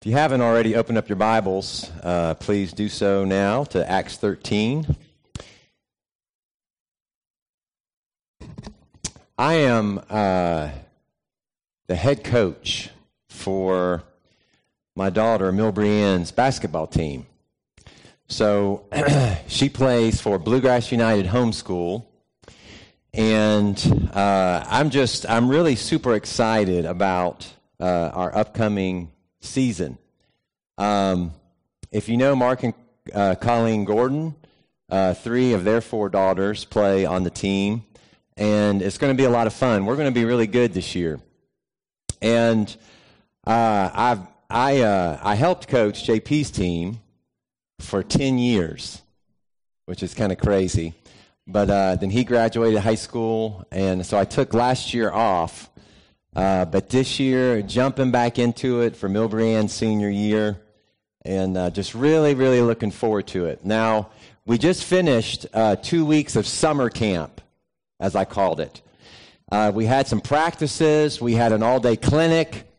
If you haven't already opened up your Bibles, uh, please do so now to Acts 13. I am uh, the head coach for my daughter, Milbrienne's basketball team. So she plays for Bluegrass United Homeschool. And uh, I'm just, I'm really super excited about uh, our upcoming season. Um, if you know Mark and uh, Colleen Gordon, uh, three of their four daughters play on the team, and it's going to be a lot of fun. We're going to be really good this year. And uh, I've, I, uh, I helped coach JP's team for 10 years, which is kind of crazy. But uh, then he graduated high school, and so I took last year off uh, but this year, jumping back into it for Milbrienne's senior year, and uh, just really, really looking forward to it. Now, we just finished uh, two weeks of summer camp, as I called it. Uh, we had some practices, we had an all day clinic,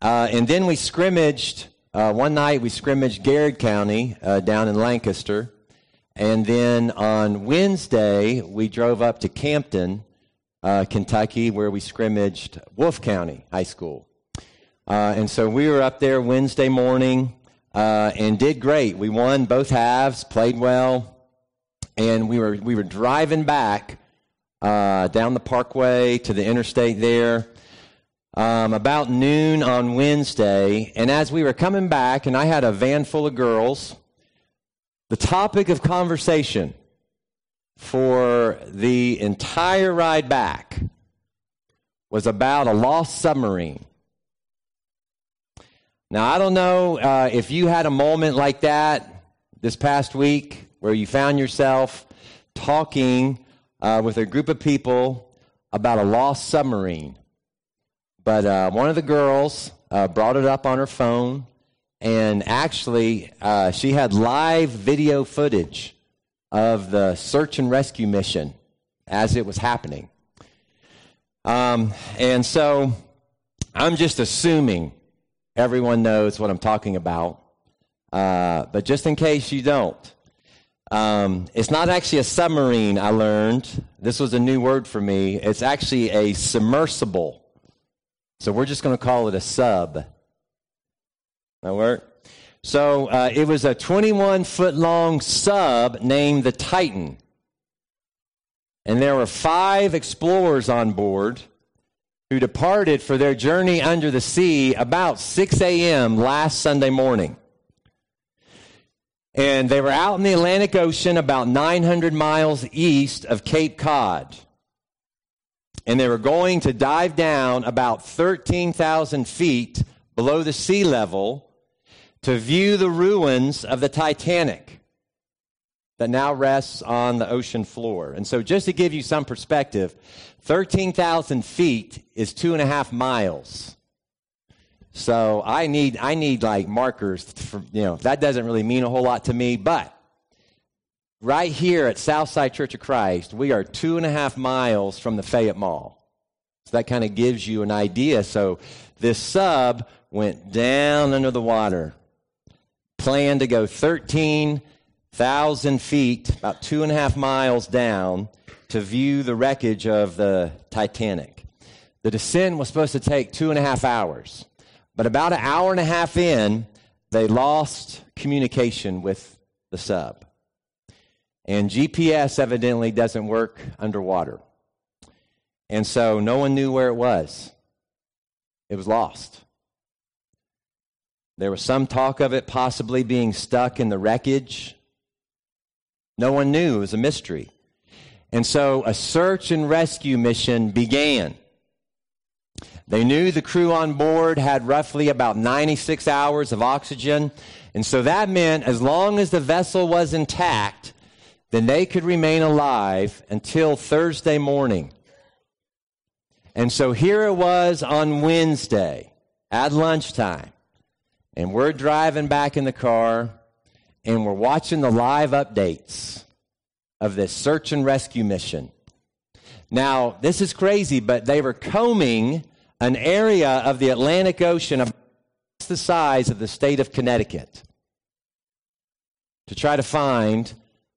uh, and then we scrimmaged. Uh, one night, we scrimmaged Garrard County down in Lancaster. And then on Wednesday, we drove up to Campton uh, Kentucky, where we scrimmaged Wolfe County High School. Uh, and so we were up there Wednesday morning uh, and did great. We won both halves, played well, and we were we were driving back uh, down the parkway to the interstate there. Um, about noon on Wednesday, and as we were coming back, and I had a van full of girls, the topic of conversation for the entire ride back was about a lost submarine. Now, I don't know uh, if you had a moment like that this past week where you found yourself talking uh, with a group of people about a lost submarine. But uh, one of the girls uh, brought it up on her phone, and actually, uh, she had live video footage of the search and rescue mission as it was happening. Um, and so I'm just assuming everyone knows what I'm talking about. Uh, but just in case you don't, um, it's not actually a submarine, I learned. This was a new word for me. It's actually a submersible. So we're just going to call it a sub. That work? So uh, it was a 21 foot long sub named the Titan. And there were five explorers on board who departed for their journey under the sea about 6 a.m. last Sunday morning. And they were out in the Atlantic Ocean about 900 miles east of Cape Cod. And they were going to dive down about 13,000 feet below the sea level to view the ruins of the Titanic that now rests on the ocean floor. And so, just to give you some perspective, 13,000 feet is two and a half miles. So I need I need like markers for you know that doesn't really mean a whole lot to me, but right here at Southside Church of Christ, we are two and a half miles from the Fayette Mall. So that kind of gives you an idea. So this sub went down under the water planned to go 13,000 feet, about two and a half miles down, to view the wreckage of the Titanic. The descent was supposed to take two and a half hours, but about an hour and a half in, they lost communication with the sub. And GPS evidently doesn't work underwater. And so no one knew where it was. It was lost. There was some talk of it possibly being stuck in the wreckage. No one knew. It was a mystery. And so a search and rescue mission began. They knew the crew on board had roughly about 96 hours of oxygen. And so that meant as long as the vessel was intact, then they could remain alive until Thursday morning. And so here it was on Wednesday at lunchtime. And we're driving back in the car and we're watching the live updates of this search and rescue mission. Now, this is crazy, but they were combing an area of the Atlantic Ocean the size of the state of Connecticut to try to find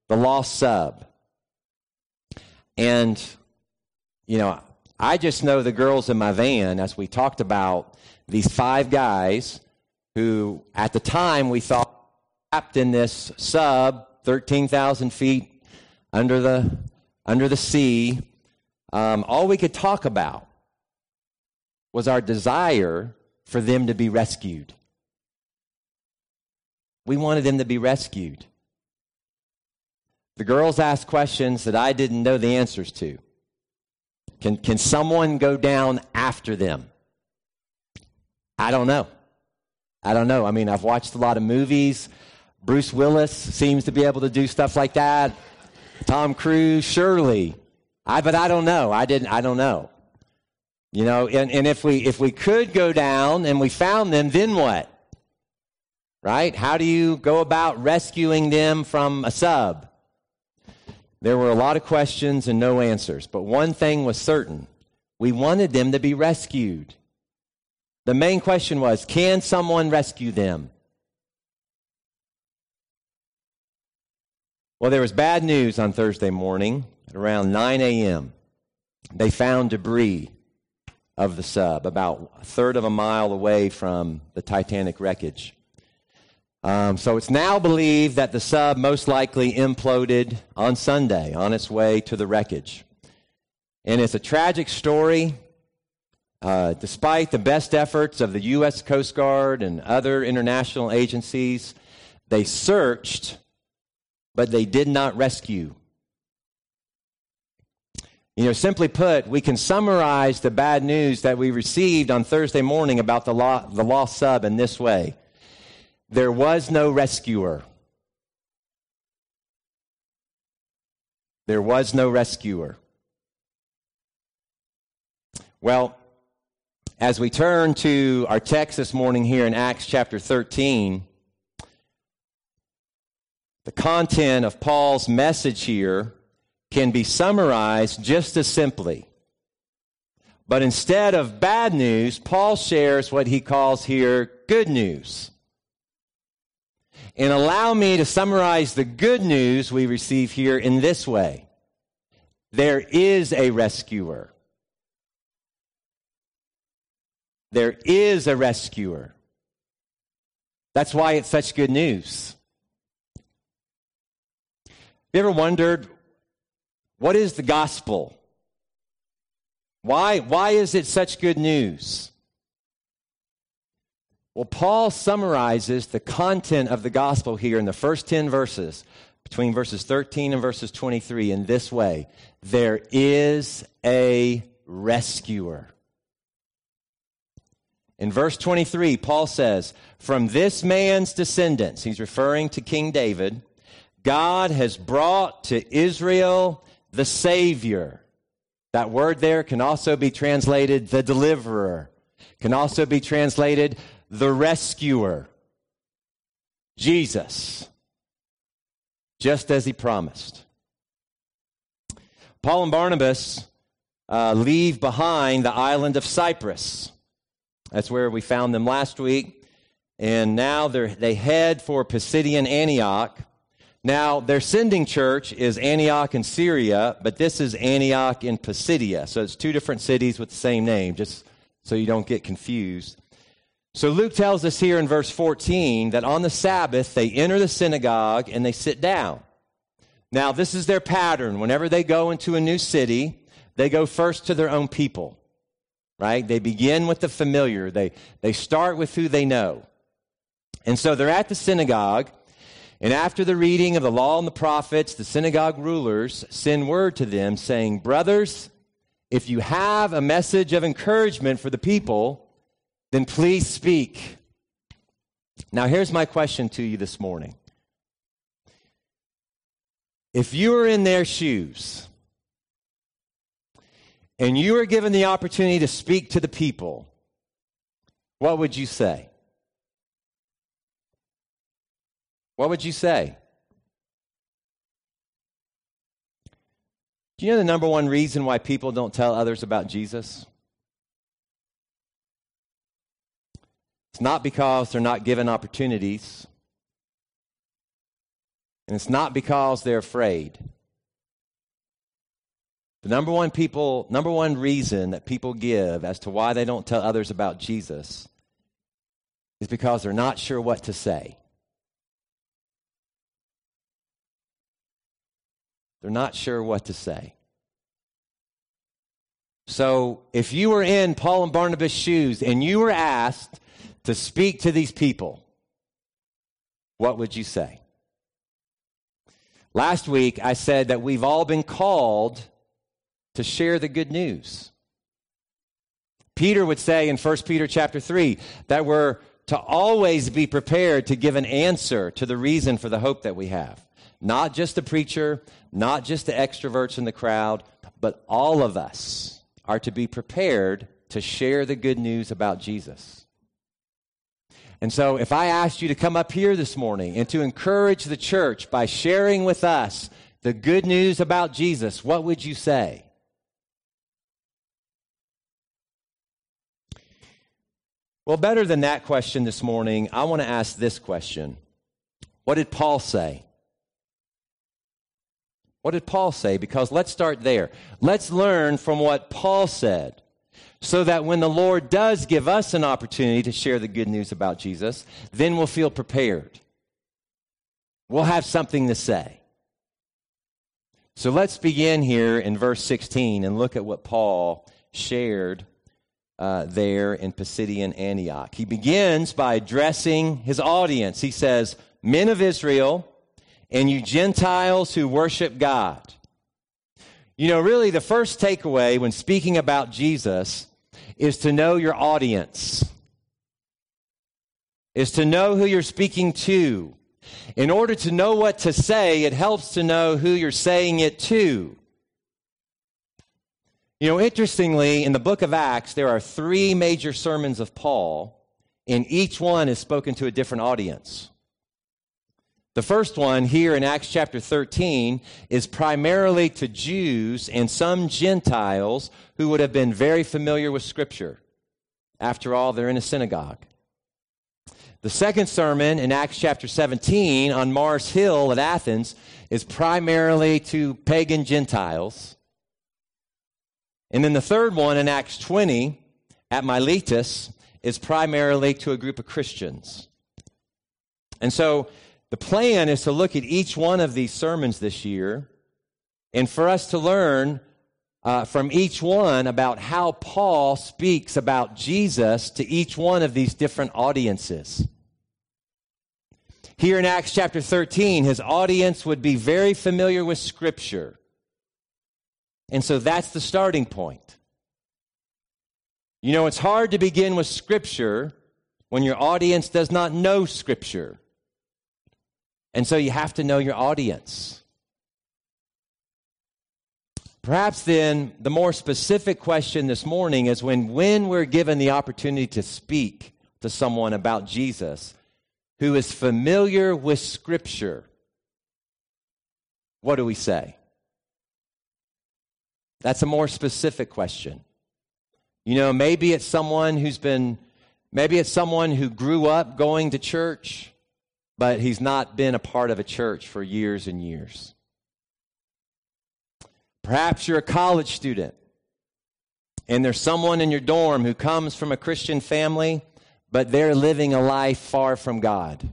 the lost sub. And, you know, I just know the girls in my van, as we talked about these five guys who, at the time, we thought trapped in this sub, 13,000 feet under the, under the sea. Um, all we could talk about was our desire for them to be rescued. We wanted them to be rescued. The girls asked questions that I didn't know the answers to. Can, can someone go down after them? I don't know. I don't know. I mean, I've watched a lot of movies. Bruce Willis seems to be able to do stuff like that. Tom Cruise, surely. I, but I don't know. I didn't, I don't know. You know, and, and if we if we could go down and we found them, then what? Right? How do you go about rescuing them from a sub? There were a lot of questions and no answers, but one thing was certain. We wanted them to be rescued. The main question was, can someone rescue them? Well, there was bad news on Thursday morning at around 9 a.m. They found debris of the sub, about a third of a mile away from the Titanic wreckage. Um, so it's now believed that the sub most likely imploded on Sunday on its way to the wreckage. And it's a tragic story. Uh, despite the best efforts of the U.S. Coast Guard and other international agencies, they searched, but they did not rescue. You know, simply put, we can summarize the bad news that we received on Thursday morning about the, the lost sub in this way there was no rescuer. There was no rescuer. Well, as we turn to our text this morning here in Acts chapter 13, the content of Paul's message here can be summarized just as simply. But instead of bad news, Paul shares what he calls here good news. And allow me to summarize the good news we receive here in this way there is a rescuer. There is a rescuer. That's why it's such good news. Have you ever wondered what is the gospel? Why, why is it such good news? Well, Paul summarizes the content of the gospel here in the first 10 verses, between verses 13 and verses 23, in this way There is a rescuer. In verse 23, Paul says, From this man's descendants, he's referring to King David, God has brought to Israel the Savior. That word there can also be translated the deliverer, can also be translated the rescuer. Jesus, just as he promised. Paul and Barnabas uh, leave behind the island of Cyprus. That's where we found them last week. And now they head for Pisidian Antioch now, their sending church is Antioch in Syria, but this is Antioch in Pisidia. So it's two different cities with the same name, just so you don't get confused. So Luke tells us here in verse 14 that on the Sabbath they enter the synagogue and they sit down. Now, this is their pattern. Whenever they go into a new city, they go first to their own people, right? They begin with the familiar, they, they start with who they know. And so they're at the synagogue. And after the reading of the law and the prophets, the synagogue rulers send word to them saying, Brothers, if you have a message of encouragement for the people, then please speak. Now, here's my question to you this morning. If you were in their shoes and you were given the opportunity to speak to the people, what would you say? What would you say? Do you know the number one reason why people don't tell others about Jesus? It's It's not because they're not given opportunities. And it's not because they're afraid. The number one people, number one reason that people give as to why they don't tell others about Jesus is because they're not sure what to say. They're not sure what to say. So, if you were in Paul and Barnabas' shoes and you were asked to speak to these people, what would you say? Last week, I said that we've all been called to share the good news. Peter would say in 1 Peter chapter 3 that we're to always be prepared to give an answer to the reason for the hope that we have. Not just the preacher, not just the extroverts in the crowd, but all of us are to be prepared to share the good news about Jesus. And so, if I asked you to come up here this morning and to encourage the church by sharing with us the good news about Jesus, what would you say? Well, better than that question this morning, I want to ask this question What did Paul say? What did Paul say? Because let's start there. Let's learn from what Paul said so that when the Lord does give us an opportunity to share the good news about Jesus, then we'll feel prepared. We'll have something to say. So let's begin here in verse 16 and look at what Paul shared uh, there in Pisidian Antioch. He begins by addressing his audience. He says, Men of Israel, and you Gentiles who worship God. You know, really, the first takeaway when speaking about Jesus is to know your audience, is to know who you're speaking to. In order to know what to say, it helps to know who you're saying it to. You know, interestingly, in the book of Acts, there are three major sermons of Paul, and each one is spoken to a different audience. The first one here in Acts chapter 13 is primarily to Jews and some Gentiles who would have been very familiar with Scripture. After all, they're in a synagogue. The second sermon in Acts chapter 17 on Mars Hill at Athens is primarily to pagan Gentiles. And then the third one in Acts 20 at Miletus is primarily to a group of Christians. And so the plan is to look at each one of these sermons this year and for us to learn uh, from each one about how Paul speaks about Jesus to each one of these different audiences. Here in Acts chapter 13, his audience would be very familiar with Scripture. And so that's the starting point. You know, it's hard to begin with Scripture when your audience does not know Scripture. And so you have to know your audience. Perhaps then the more specific question this morning is when when we're given the opportunity to speak to someone about Jesus who is familiar with scripture what do we say? That's a more specific question. You know, maybe it's someone who's been, maybe it's someone who grew up going to church, but he's not been a part of a church for years and years. Perhaps you're a college student and there's someone in your dorm who comes from a Christian family, but they're living a life far from God.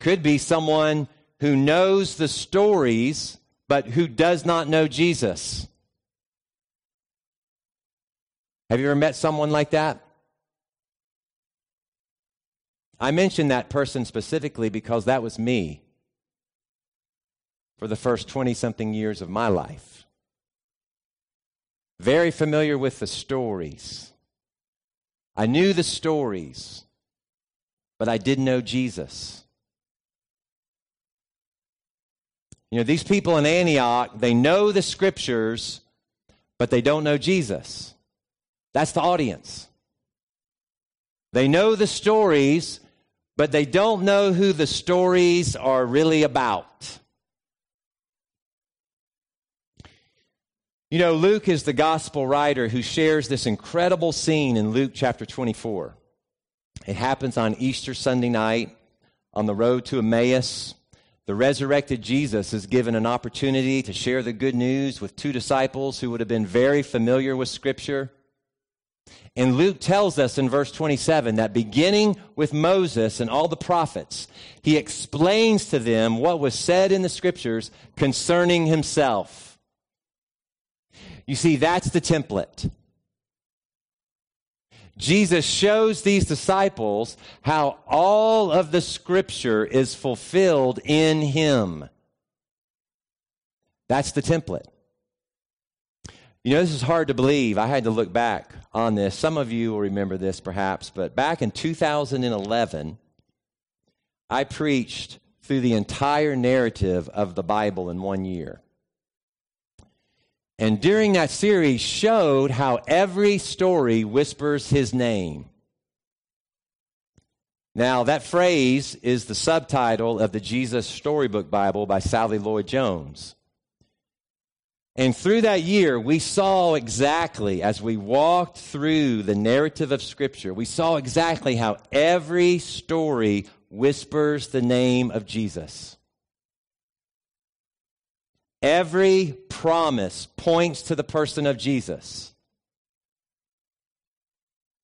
Could be someone who knows the stories, but who does not know Jesus. Have you ever met someone like that? I mention that person specifically because that was me for the first 20 something years of my life. Very familiar with the stories. I knew the stories, but I didn't know Jesus. You know, these people in Antioch, they know the scriptures, but they don't know Jesus. That's the audience. They know the stories, but they don't know who the stories are really about. You know, Luke is the gospel writer who shares this incredible scene in Luke chapter 24. It happens on Easter Sunday night on the road to Emmaus. The resurrected Jesus is given an opportunity to share the good news with two disciples who would have been very familiar with Scripture. And Luke tells us in verse 27 that beginning with Moses and all the prophets, he explains to them what was said in the Scriptures concerning himself. You see, that's the template. Jesus shows these disciples how all of the scripture is fulfilled in him. That's the template. You know, this is hard to believe. I had to look back on this. Some of you will remember this perhaps, but back in 2011, I preached through the entire narrative of the Bible in one year. And during that series showed how every story whispers his name. Now, that phrase is the subtitle of the Jesus Storybook Bible by Sally Lloyd Jones. And through that year, we saw exactly, as we walked through the narrative of Scripture, we saw exactly how every story whispers the name of Jesus. Every promise points to the person of Jesus.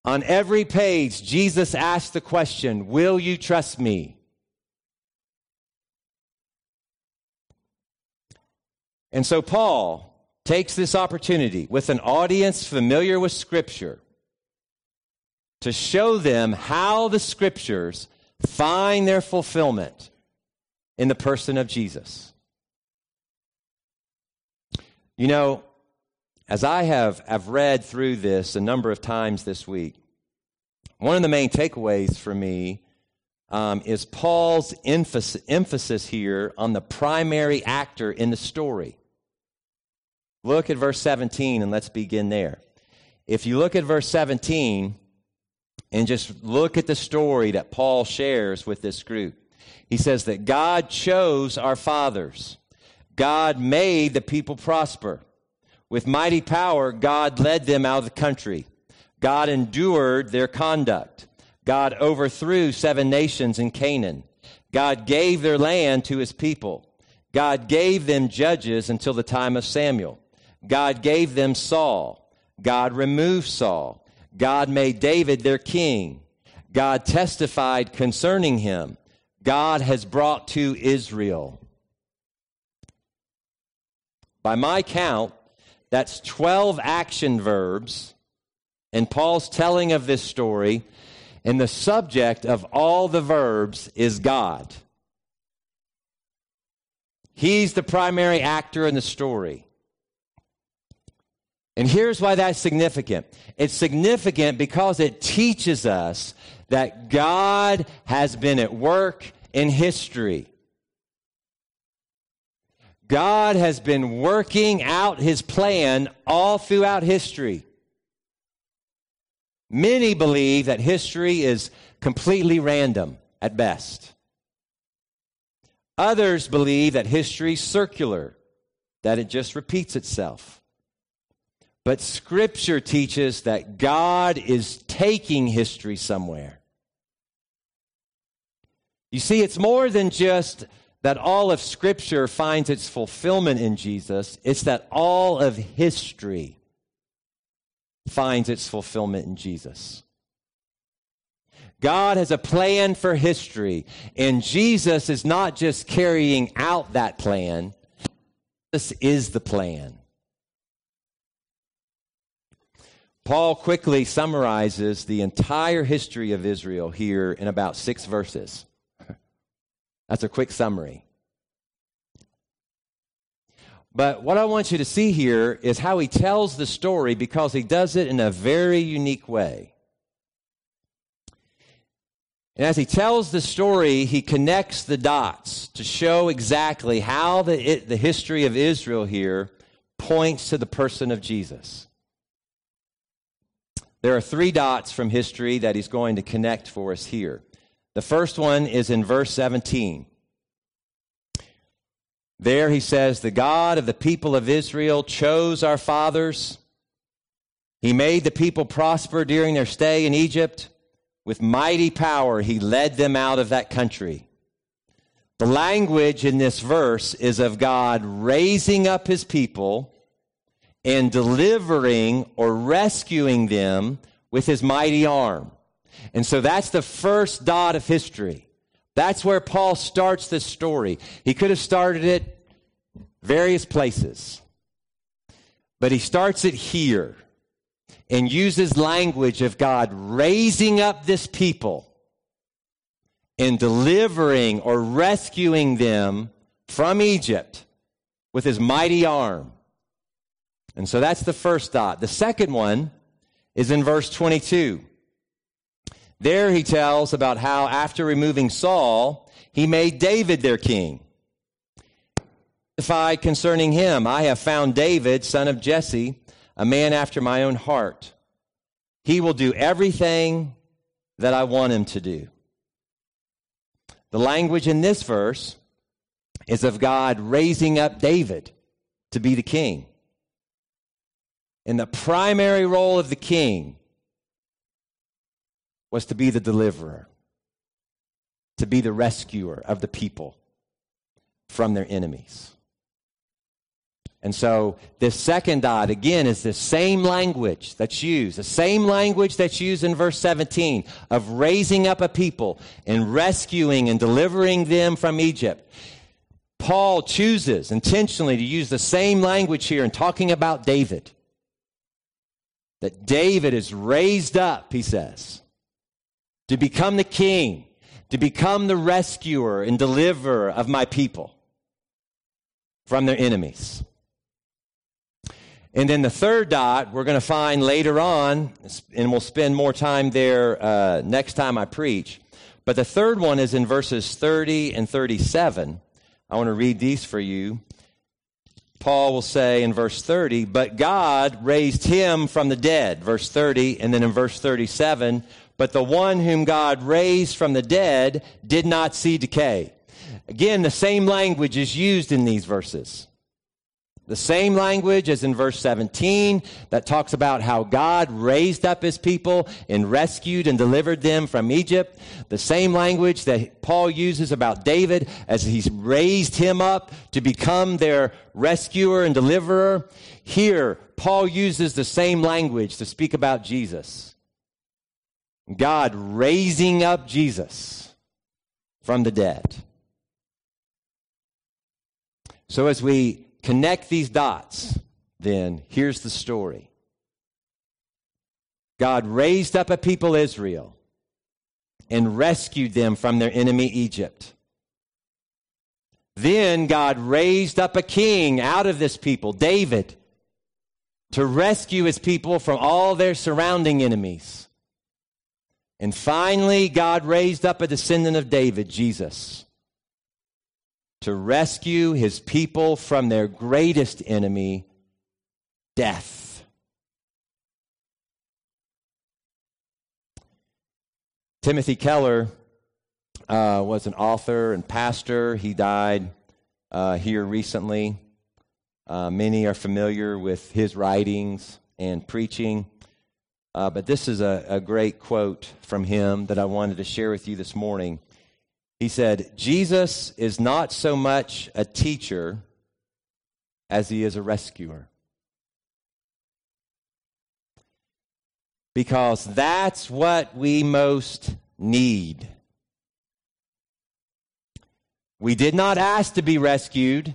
On every page, Jesus asks the question, Will you trust me? And so Paul takes this opportunity with an audience familiar with Scripture to show them how the Scriptures find their fulfillment in the person of Jesus. You know, as I have, have read through this a number of times this week, one of the main takeaways for me um, is Paul's emphasis, emphasis here on the primary actor in the story. Look at verse 17 and let's begin there. If you look at verse 17 and just look at the story that Paul shares with this group, he says that God chose our fathers God made the people prosper. With mighty power, God led them out of the country. God endured their conduct. God overthrew seven nations in Canaan. God gave their land to his people. God gave them judges until the time of Samuel. God gave them Saul. God removed Saul. God made David their king. God testified concerning him. God has brought to Israel by my count, that's 12 action verbs in Paul's telling of this story, and the subject of all the verbs is God. He's the primary actor in the story. And here's why that's significant it's significant because it teaches us that God has been at work in history. God has been working out his plan all throughout history. Many believe that history is completely random at best. Others believe that history is circular, that it just repeats itself. But Scripture teaches that God is taking history somewhere. You see, it's more than just that all of Scripture finds its fulfillment in Jesus, it's that all of history finds its fulfillment in Jesus. God has a plan for history, and Jesus is not just carrying out that plan, this is the plan. Paul quickly summarizes the entire history of Israel here in about six verses. That's a quick summary. But what I want you to see here is how he tells the story because he does it in a very unique way. And as he tells the story, he connects the dots to show exactly how the, it, the history of Israel here points to the person of Jesus. There are three dots from history that he's going to connect for us here. The first one is in verse 17. There he says, The God of the people of Israel chose our fathers. He made the people prosper during their stay in Egypt. With mighty power, he led them out of that country. The language in this verse is of God raising up his people and delivering or rescuing them with his mighty arm. And so that's the first dot of history. That's where Paul starts this story. He could have started it various places, but he starts it here and uses language of God raising up this people and delivering or rescuing them from Egypt with his mighty arm. And so that's the first dot. The second one is in verse 22. There he tells about how after removing Saul, he made David their king. Concerning him, I have found David, son of Jesse, a man after my own heart. He will do everything that I want him to do. The language in this verse is of God raising up David to be the king. And the primary role of the king was to be the deliverer, to be the rescuer of the people from their enemies. And so this second dot, again, is the same language that's used, the same language that's used in verse 17 of raising up a people and rescuing and delivering them from Egypt. Paul chooses intentionally to use the same language here in talking about David. That David is raised up, he says, to become the king, to become the rescuer and deliverer of my people from their enemies. And then the third dot we're going to find later on, and we'll spend more time there uh, next time I preach. But the third one is in verses 30 and 37. I want to read these for you. Paul will say in verse 30, but God raised him from the dead, verse 30, and then in verse 37, but the one whom God raised from the dead did not see decay. Again, the same language is used in these verses. The same language as in verse 17 that talks about how God raised up his people and rescued and delivered them from Egypt. The same language that Paul uses about David as he's raised him up to become their rescuer and deliverer. Here, Paul uses the same language to speak about Jesus. God raising up Jesus from the dead. So as we connect these dots, then here's the story God raised up a people, Israel, and rescued them from their enemy, Egypt. Then God raised up a king out of this people, David, to rescue his people from all their surrounding enemies. And finally, God raised up a descendant of David, Jesus to rescue his people from their greatest enemy, death. Timothy Keller uh, was an author and pastor. He died uh, here recently. Uh, many are familiar with his writings and preaching. Uh, but this is a, a great quote from him that I wanted to share with you this morning. He said, Jesus is not so much a teacher as he is a rescuer. Because that's what we most need. We did not ask to be rescued,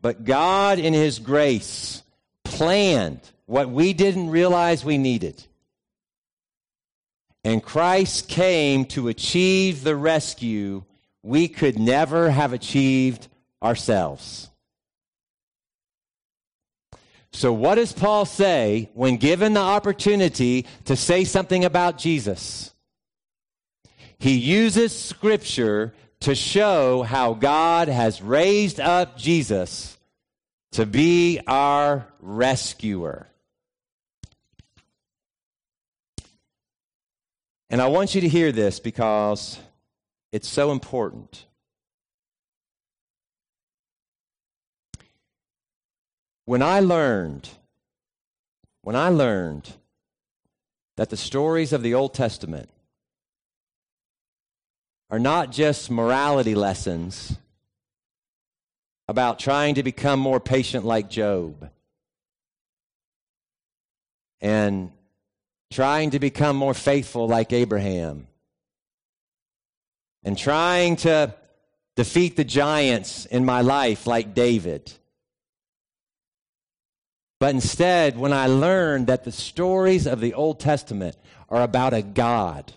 but God, in His grace, planned what we didn't realize we needed. And Christ came to achieve the rescue we could never have achieved ourselves. So, what does Paul say when given the opportunity to say something about Jesus? He uses Scripture to show how God has raised up Jesus to be our rescuer. And I want you to hear this because it's so important. When I learned, when I learned that the stories of the Old Testament are not just morality lessons about trying to become more patient like Job and trying to become more faithful like Abraham and trying to defeat the giants in my life like David. But instead, when I learned that the stories of the Old Testament are about a God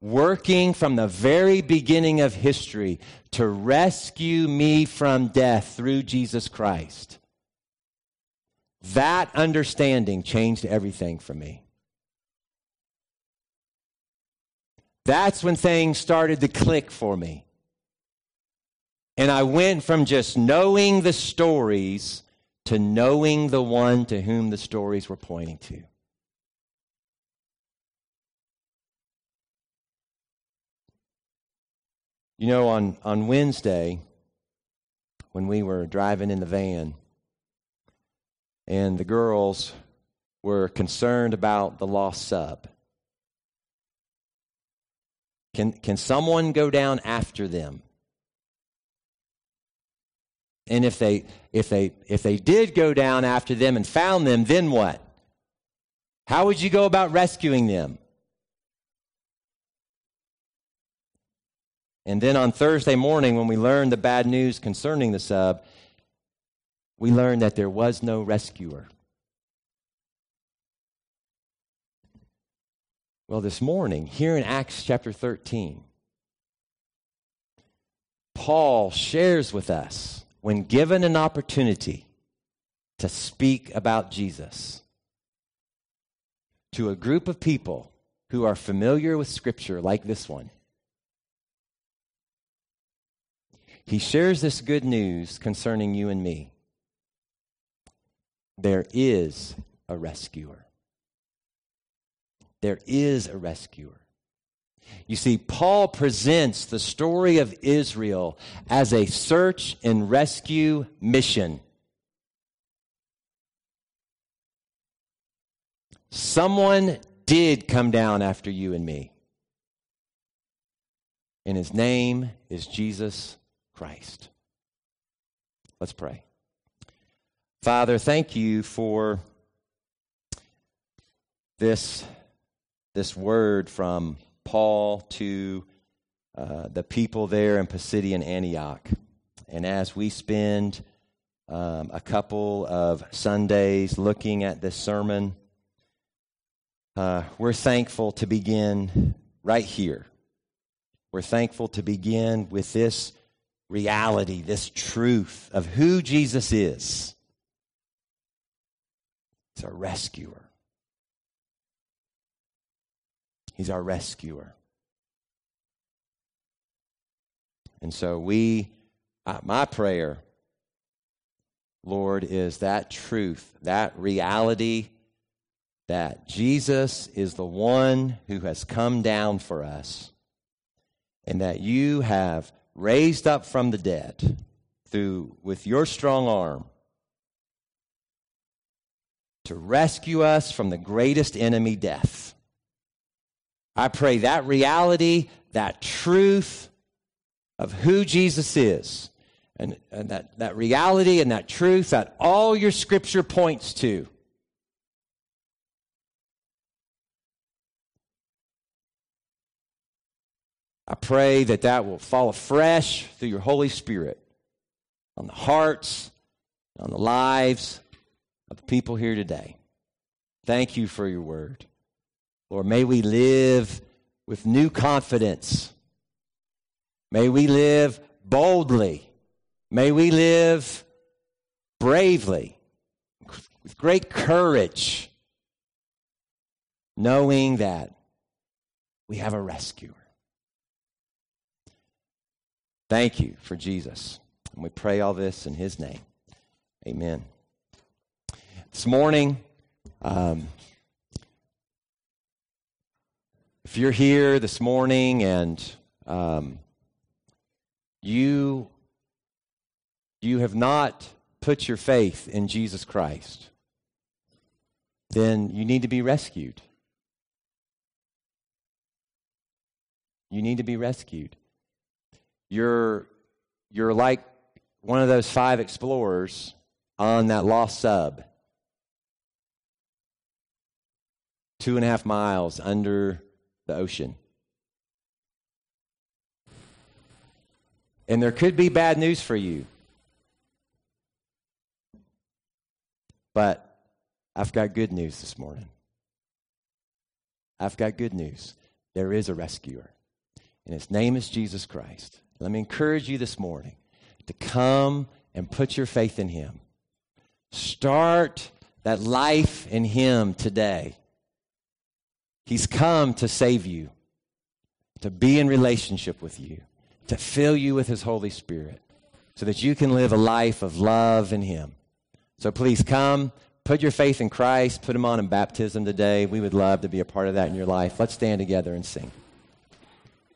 working from the very beginning of history to rescue me from death through Jesus Christ, that understanding changed everything for me. That's when things started to click for me. And I went from just knowing the stories to knowing the one to whom the stories were pointing to. You know, on, on Wednesday, when we were driving in the van, and the girls were concerned about the lost sub. Can, can someone go down after them? And if they, if, they, if they did go down after them and found them, then what? How would you go about rescuing them? And then on Thursday morning, when we learned the bad news concerning the sub, we learned that there was no rescuer. Well, this morning, here in Acts chapter 13, Paul shares with us when given an opportunity to speak about Jesus to a group of people who are familiar with Scripture, like this one. He shares this good news concerning you and me. There is a rescuer there is a rescuer. You see, Paul presents the story of Israel as a search and rescue mission. Someone did come down after you and me. And his name is Jesus Christ. Let's pray. Father, thank you for this this word from Paul to uh, the people there in Pisidian Antioch. And as we spend um, a couple of Sundays looking at this sermon, uh, we're thankful to begin right here. We're thankful to begin with this reality, this truth of who Jesus is. He's a rescuer. He's our rescuer. And so we, uh, my prayer, Lord, is that truth, that reality that Jesus is the one who has come down for us and that you have raised up from the dead through with your strong arm to rescue us from the greatest enemy death I pray that reality, that truth of who Jesus is, and, and that, that reality and that truth that all your scripture points to. I pray that that will fall afresh through your Holy Spirit on the hearts, on the lives of the people here today. Thank you for your word. Lord, may we live with new confidence. May we live boldly. May we live bravely, with great courage, knowing that we have a rescuer. Thank you for Jesus. And we pray all this in his name. Amen. This morning, um, If you're here this morning and um, you you have not put your faith in Jesus Christ, then you need to be rescued. You need to be rescued. You're, you're like one of those five explorers on that lost sub, two and a half miles under the ocean. And there could be bad news for you. But I've got good news this morning. I've got good news. There is a rescuer, and his name is Jesus Christ. Let me encourage you this morning to come and put your faith in him. Start that life in him today. He's come to save you, to be in relationship with you, to fill you with his Holy Spirit, so that you can live a life of love in him. So please come, put your faith in Christ, put him on in baptism today. We would love to be a part of that in your life. Let's stand together and sing.